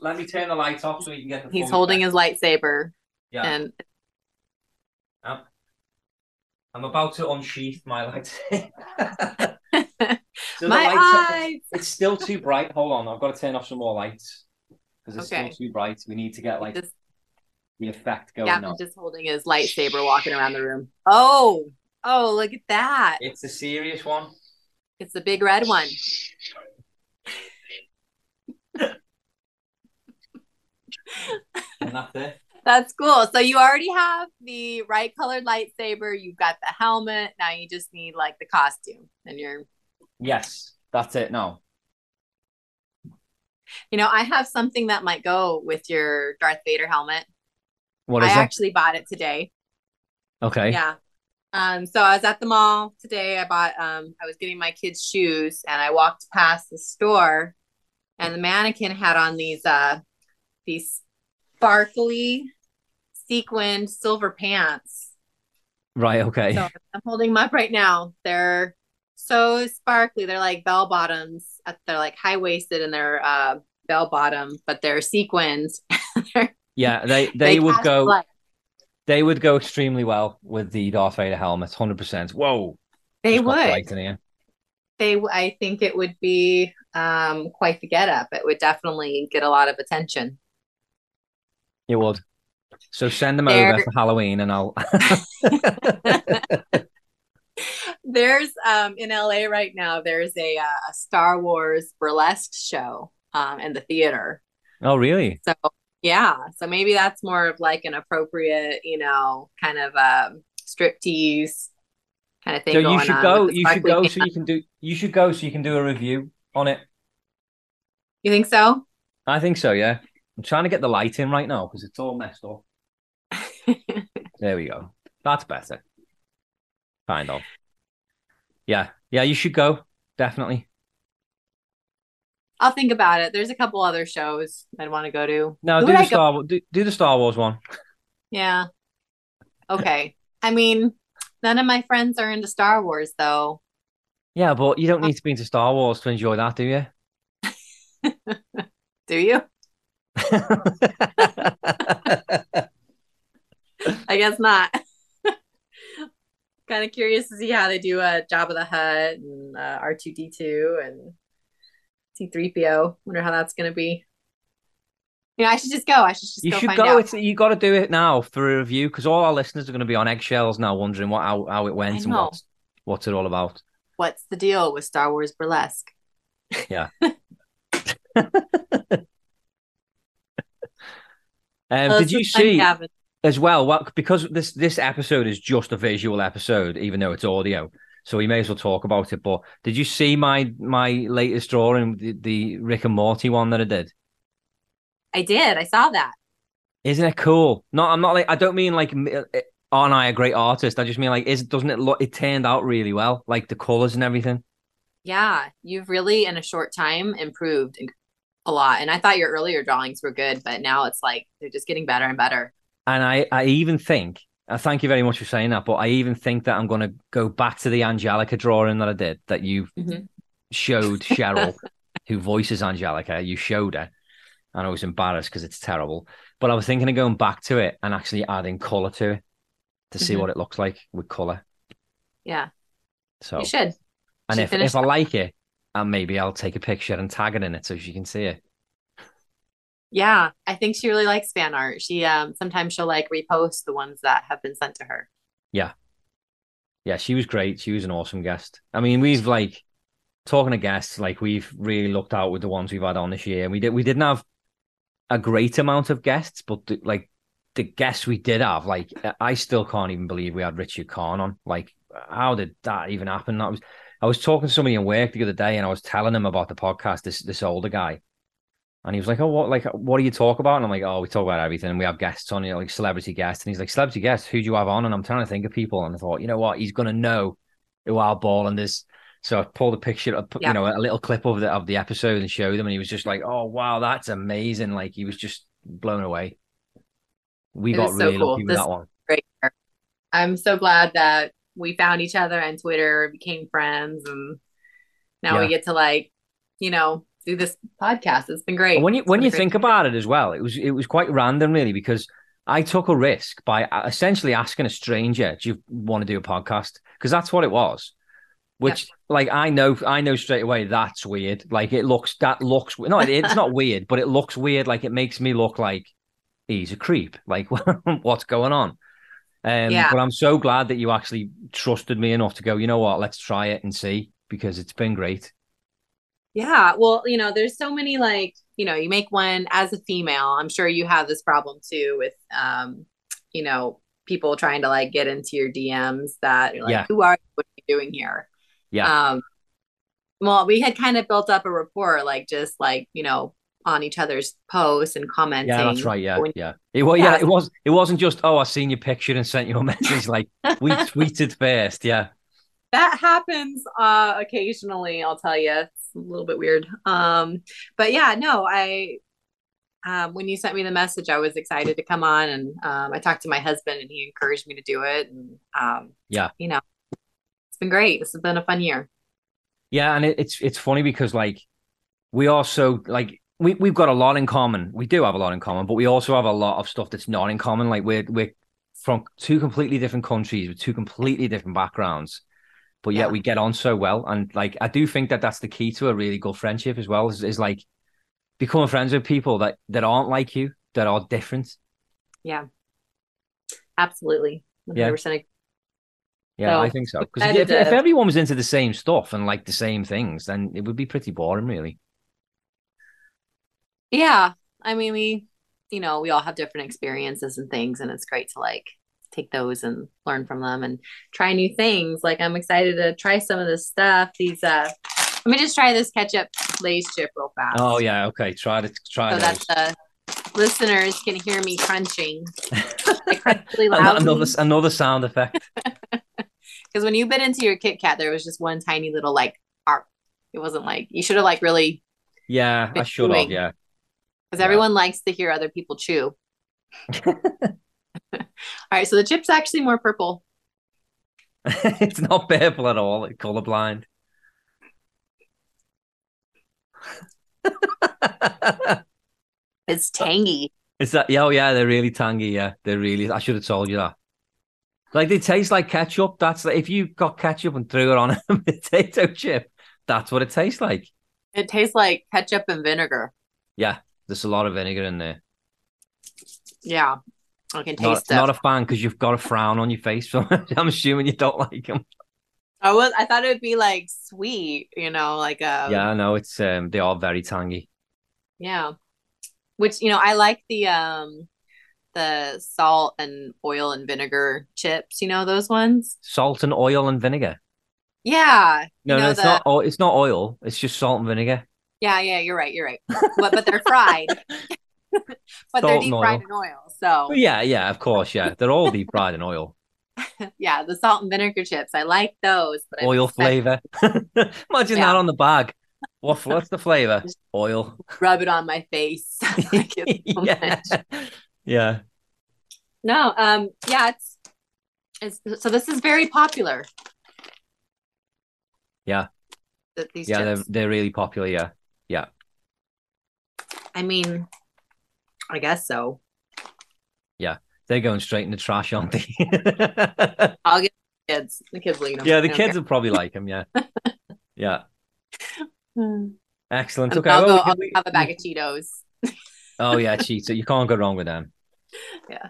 Let me turn the lights off so you can get the. He's holding his lightsaber. Yeah. And I'm, I'm about to unsheath my lightsaber. so my eyes. It's still too bright. Hold on, I've got to turn off some more lights because it's okay. still too bright. We need to get like just, the effect going. Yeah, just holding his lightsaber, walking around the room. Oh, oh, look at that! It's a serious one. It's the big red one. And that's it. That's cool. So you already have the right colored lightsaber. You've got the helmet. Now you just need like the costume, and you're. Yes, that's it. No. You know, I have something that might go with your Darth Vader helmet. What is I it? actually bought it today. Okay. Yeah. Um, so I was at the mall today. I bought um I was getting my kids shoes and I walked past the store and the mannequin had on these uh these sparkly sequined silver pants. Right. Okay. So I'm holding them up right now. They're so sparkly. They're like bell bottoms. They're like high waisted and they're uh, bell bottom, but they're sequins. yeah, they they, they would go. Light. They would go extremely well with the Darth Vader helmet. Hundred percent. Whoa. They would. They, I think it would be um, quite the get up. It would definitely get a lot of attention. It would. So send them there... over for Halloween, and I'll. there's um in LA right now. There's a uh, a Star Wars burlesque show um in the theater. Oh, really? So yeah, so maybe that's more of like an appropriate, you know, kind of um striptease kind of thing. So you should go. You should go so you can do. You should go so you can do a review on it. You think so? I think so. Yeah. I'm trying to get the light in right now because it's all messed up. there we go. That's better. Kind of. Yeah. Yeah, you should go. Definitely. I'll think about it. There's a couple other shows I'd want to go to. No, do the Star do, do the Star Wars one. Yeah. Okay. I mean, None of my friends are into Star Wars though. Yeah, but you don't need to be into Star Wars to enjoy that, do you? Do you? I guess not. kind of curious to see how they do a uh, of the Hutt and uh, R2D2 and C3PO. Wonder how that's going to be. You know, I should just go. I should just you go should go. It's, you got to do it now for a review because all our listeners are going to be on eggshells now, wondering what how, how it went and what's what's it all about. What's the deal with Star Wars burlesque? Yeah. um, did you see? as well, well, because this this episode is just a visual episode, even though it's audio, so we may as well talk about it. But did you see my my latest drawing, the, the Rick and Morty one that I did? I did. I saw that. Isn't it cool? No, I'm not like I don't mean like uh, aren't I a great artist? I just mean like is doesn't it look it turned out really well, like the colors and everything. Yeah, you've really in a short time improved a lot. And I thought your earlier drawings were good, but now it's like they're just getting better and better. And I, I even think, uh, thank you very much for saying that, but I even think that I'm going to go back to the Angelica drawing that I did that you mm-hmm. showed Cheryl, who voices Angelica. You showed her, and I was embarrassed because it's terrible. But I was thinking of going back to it and actually adding color to it to see mm-hmm. what it looks like with color. Yeah. So you should. And if, if I like it, and maybe I'll take a picture and tag it in it so she can see it. Yeah, I think she really likes fan art. She um sometimes she'll like repost the ones that have been sent to her. Yeah. Yeah, she was great. She was an awesome guest. I mean, we've like talking to guests, like we've really looked out with the ones we've had on this year. We did we didn't have a great amount of guests, but the, like the guests we did have, like I still can't even believe we had Richard Kahn on. Like, how did that even happen? That was I was talking to somebody in work the other day, and I was telling him about the podcast. This this older guy, and he was like, "Oh, what like what do you talk about?" And I'm like, "Oh, we talk about everything. We have guests on, you know, like celebrity guests." And he's like, "Celebrity guests? Who do you have on?" And I'm trying to think of people, and I thought, you know what, he's gonna know who our ball and this. So I pulled a picture, yeah. you know, a little clip of the of the episode and showed him, and he was just like, "Oh, wow, that's amazing!" Like he was just blown away. We it got really so cool. lucky with this that one. Great. I'm so glad that we found each other on Twitter, became friends, and now yeah. we get to like, you know, do this podcast. It's been great. When you when you think about it as well, it was it was quite random really because I took a risk by uh, essentially asking a stranger, "Do you want to do a podcast?" Because that's what it was. Which, yep. like, I know, I know straight away that's weird. Like, it looks that looks no, it's not weird, but it looks weird. Like, it makes me look like he's a creep. Like, what's going on? Um, yeah. But I'm so glad that you actually trusted me enough to go, you know what, let's try it and see because it's been great. Yeah. Well, you know, there's so many like, you know, you make one as a female. I'm sure you have this problem too with, um, you know, people trying to like get into your DMs that you're like, yeah. who are you? What are you doing here? Yeah. Um, well, we had kind of built up a rapport, like just like, you know, on each other's posts and commenting. Yeah, that's right. Yeah, when, yeah. It was. Yeah, it was. It wasn't just oh, I seen your picture and sent you a message. Like we tweeted first. Yeah, that happens uh occasionally. I'll tell you, it's a little bit weird. Um, but yeah, no, I. Um, when you sent me the message, I was excited to come on, and um, I talked to my husband, and he encouraged me to do it. And um, yeah, you know, it's been great. This has been a fun year. Yeah, and it, it's it's funny because like we also like we we've got a lot in common. We do have a lot in common, but we also have a lot of stuff that's not in common. Like we're we're from two completely different countries with two completely different backgrounds, but yet yeah. we get on so well. And like I do think that that's the key to a really good friendship as well. Is, is like becoming friends with people that that aren't like you, that are different. Yeah, absolutely. 100%. Yeah. Yeah, so, I think so. Because if, if everyone was into the same stuff and like the same things, then it would be pretty boring, really. Yeah. I mean, we, you know, we all have different experiences and things, and it's great to like take those and learn from them and try new things. Like I'm excited to try some of this stuff. These uh let me just try this ketchup Lay's chip real fast. Oh yeah, okay. Try to try so those. that the listeners can hear me crunching. really another another sound effect. Because when you bit into your Kit Kat, there was just one tiny little like arc. It wasn't like you should have like really. Yeah, I should have. Yeah, because yeah. everyone likes to hear other people chew. All right, so the chip's actually more purple. it's not purple at all. It's colorblind. It's tangy. Is that? Yeah, oh yeah, they're really tangy. Yeah, they're really. I should have told you that. Like they taste like ketchup. That's like, if you got ketchup and threw it on a potato chip, that's what it tastes like. It tastes like ketchup and vinegar. Yeah, there's a lot of vinegar in there. Yeah, I can Not, taste it. not a fan because you've got a frown on your face. So I'm assuming you don't like them. I was. I thought it would be like sweet. You know, like a yeah, I know it's um they are very tangy. Yeah. Which, you know, I like the um the salt and oil and vinegar chips, you know, those ones. Salt and oil and vinegar. Yeah. No, you know, no, it's the- not. It's not oil. It's just salt and vinegar. Yeah, yeah, you're right, you're right. But but they're fried. but they're deep fried in oil. So Well, yeah, yeah, of course, yeah. They're all deep fried in oil. yeah, the salt and vinegar chips. I like those, but Oil flavor. Imagine Yeah. that on the bag. What? What's the flavor? Oil. rub it on my face. Like so yeah. much. Yeah. No, um, yeah, it's it's so this is very popular. Yeah. These Yeah. They're they're really popular. Yeah. I mean, I guess so. Yeah. They're going straight in the trash, aren't they? I'll get the kids. The kids will eat them. yeah, the kids will probably like them. Yeah. Yeah. Excellent. Okay. I'll well, go. I'll we- have a bag of Cheetos. Oh yeah, Cheetos. You can't go wrong with them. Yeah.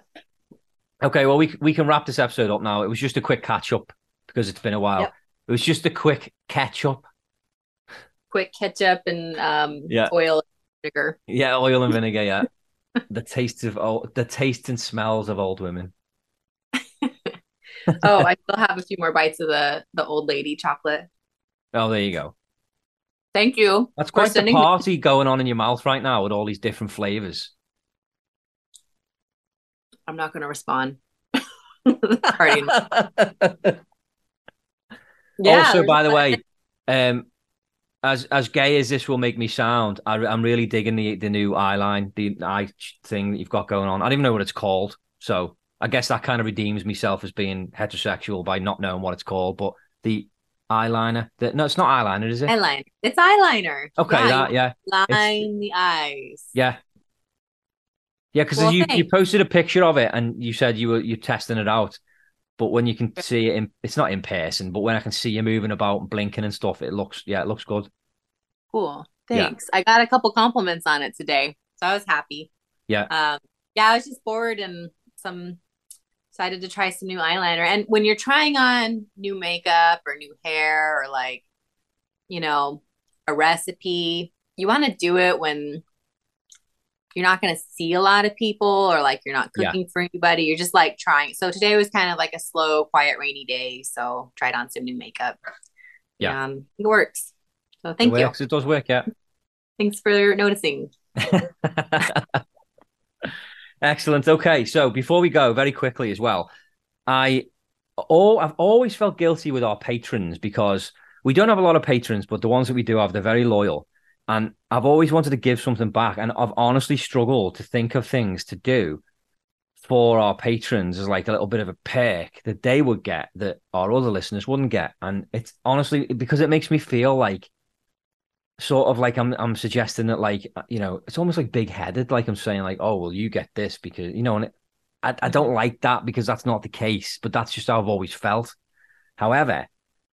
Okay, well we we can wrap this episode up now. It was just a quick catch up because it's been a while. Yep. It was just a quick catch up. Quick ketchup and um, Yeah. oil and vinegar. Yeah, oil and vinegar. Yeah, the taste of old, the taste and smells of old women. Oh, I still have a few more bites of the the old lady chocolate. Oh, there you go. Thank you. That's quite a sending me- party going on in your mouth right now with all these different flavors. I'm not going to respond. Yeah, also, by the way, um, as as gay as this will make me sound, I, I'm really digging the the new eye line, the eye thing that you've got going on. I don't even know what it's called, so I guess that kind of redeems myself as being heterosexual by not knowing what it's called. But the eyeliner, the, no, it's not eyeliner, is it? eyeliner. It's eyeliner. Okay, yeah, that yeah, line the eyes. yeah, yeah. Because Well, you you posted a picture of it and you said you were you testing it out. But when you can see it, in, it's not in person. But when I can see you moving about, and blinking and stuff, it looks yeah, it looks good. Cool. Yeah. Thanks. I got a couple compliments on it today, so I was happy. Yeah. Um, yeah, I was just bored and some decided to try some new eyeliner. And when you're trying on new makeup or new hair or like, you know, a recipe, you want to do it when you're not going to see a lot of people or like you're not Yeah. cooking for anybody. You're just like trying. So today was kind of like a slow, quiet, rainy day. So tried on some new makeup. Yeah. Um, it works. So thank it you. works. It does work, yeah. Thanks for noticing. Excellent. Okay, so before we go, very quickly as well, I all I've always felt guilty with our patrons because we don't have a lot of patrons, but the ones that we do have, they're very loyal. And I've always wanted to give something back, and I've honestly struggled to think of things to do for our patrons as like a little bit of a perk that they would get that our other listeners wouldn't get. And it's honestly because it makes me feel like sort of like I'm I'm suggesting that like uh, you know it's almost like big headed like I'm saying like oh well you get this because you know and it, I I don't like that because that's not the case but that's just how I've always felt. However,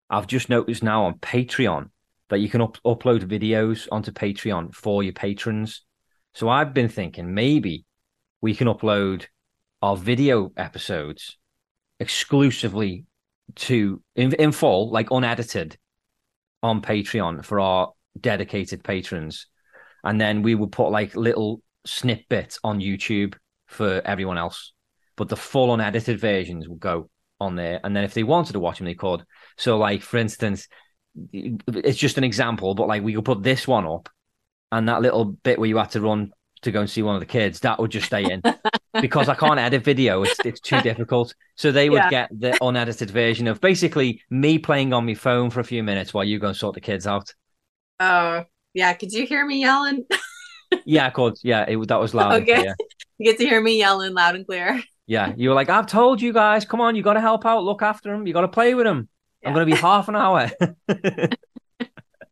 I've just noticed now on Patreon that you can up- upload videos onto Patreon for your patrons. So I've been thinking maybe we can upload our video episodes exclusively to in, in full like unedited on Patreon for our dedicated patrons. And then we would put like little snippets on YouTube for everyone else. But the full unedited versions will go on there. And then if they wanted to watch them, they could. So, like, for instance, it's just an example, but like we could put this one up and that little bit where you had to run to go and see one of the kids, that would just stay in because I can't edit video. It's it's too difficult. So they would Yeah. get the unedited version of basically me playing on my phone for a few minutes while you go and sort the kids out. Oh, yeah. Could you hear me yelling? Yeah, of course. Yeah, it, that was loud. Okay. You get to hear me yelling loud and clear. Yeah, you were like, I've told you guys, come on, you got to help out, look after them, you got to play with him. Yeah. I'm going to be half an hour.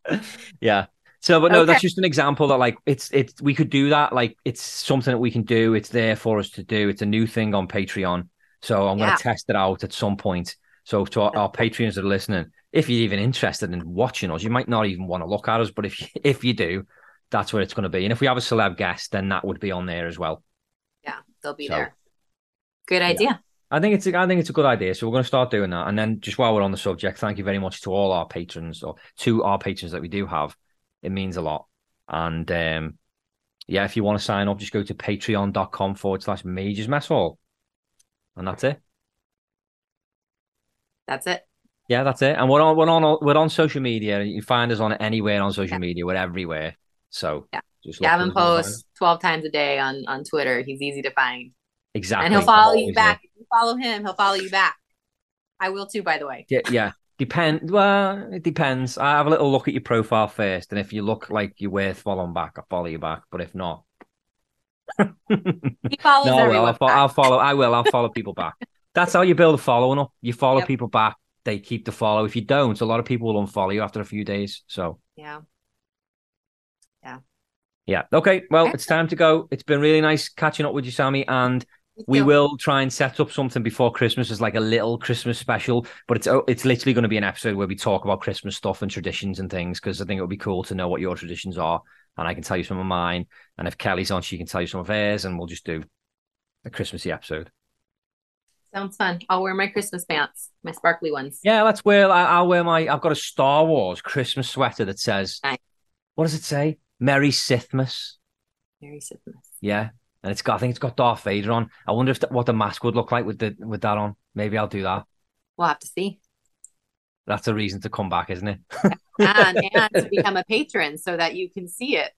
yeah. So, but no, Okay. that's just an example that like it's it's we could do that. Like it's something that we can do. It's there for us to do. It's a new thing on Patreon. So I'm going Yeah. to test it out at some point. So to our, our Patreons that are listening, if you're even interested in watching us, you might not even want to look at us, but if you, if you do, that's where it's going to be. And if we have a celeb guest, then that would be on there as well. Yeah, they'll be So- there. Good idea. I think it's a, I think it's a good idea. So we're going to start doing that. And then just while we're on the subject, thank you very much to all our patrons or to our patrons that we do have. It means a lot. And um, yeah, if you want to sign up, just go to patreon.com forward slash majors mess hall. And that's it. That's it. Yeah, that's it. And we're on we're on we're on social media. You can find us on anywhere on social Yeah. media. We're everywhere. So Yeah. Gavin for us and find us. posts 12 times a day on on Twitter. He's easy to find. Exactly. And he'll follow Always you back. If you follow him, he'll follow you back. I will too, by the way. Yeah, yeah. Depend. Well, it depends. I have a little look at your profile first, and if you look like you're worth following back, I'll follow you back. But if not, He follows I will. I'll, fo-. I'll follow. I will. I'll follow people back. That's how you build a following up. You follow Yep. people back. They keep the follow. If you don't, a lot of people will unfollow you after a few days. So Yeah. yeah. Yeah. Okay. Well, Okay. it's time to go. It's been really nice catching up with you, Sammy, and we too. will try and set up something before Christmas as like a little Christmas special, but it's oh, it's literally going to be an episode where we talk about Christmas stuff and traditions and things because I think it would be cool to know what your traditions are, and I can tell you some of mine, and if Kelly's on, she can tell you some of hers, and we'll just do a Christmassy episode. Sounds fun. I'll wear my Christmas pants, my sparkly ones. Yeah, let's wear. I, I'll wear my. I've got a Star Wars Christmas sweater that says, Nice. "What does it say? Merry Sithmas." Merry Sithmas. Yeah, and it's got. I think it's got Darth Vader on. I wonder if that, what the mask would look like with the with that on. Maybe I'll do that. We'll have to see. That's a reason to come back, isn't it? And and to become a patron so that you can see it.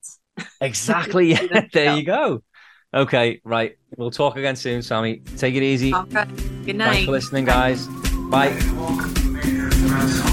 Exactly. See the there you go. Okay, right. We'll talk again soon, Sammy. Take it easy. Okay. Good night. Thanks for listening, guys. Bye. Majors mess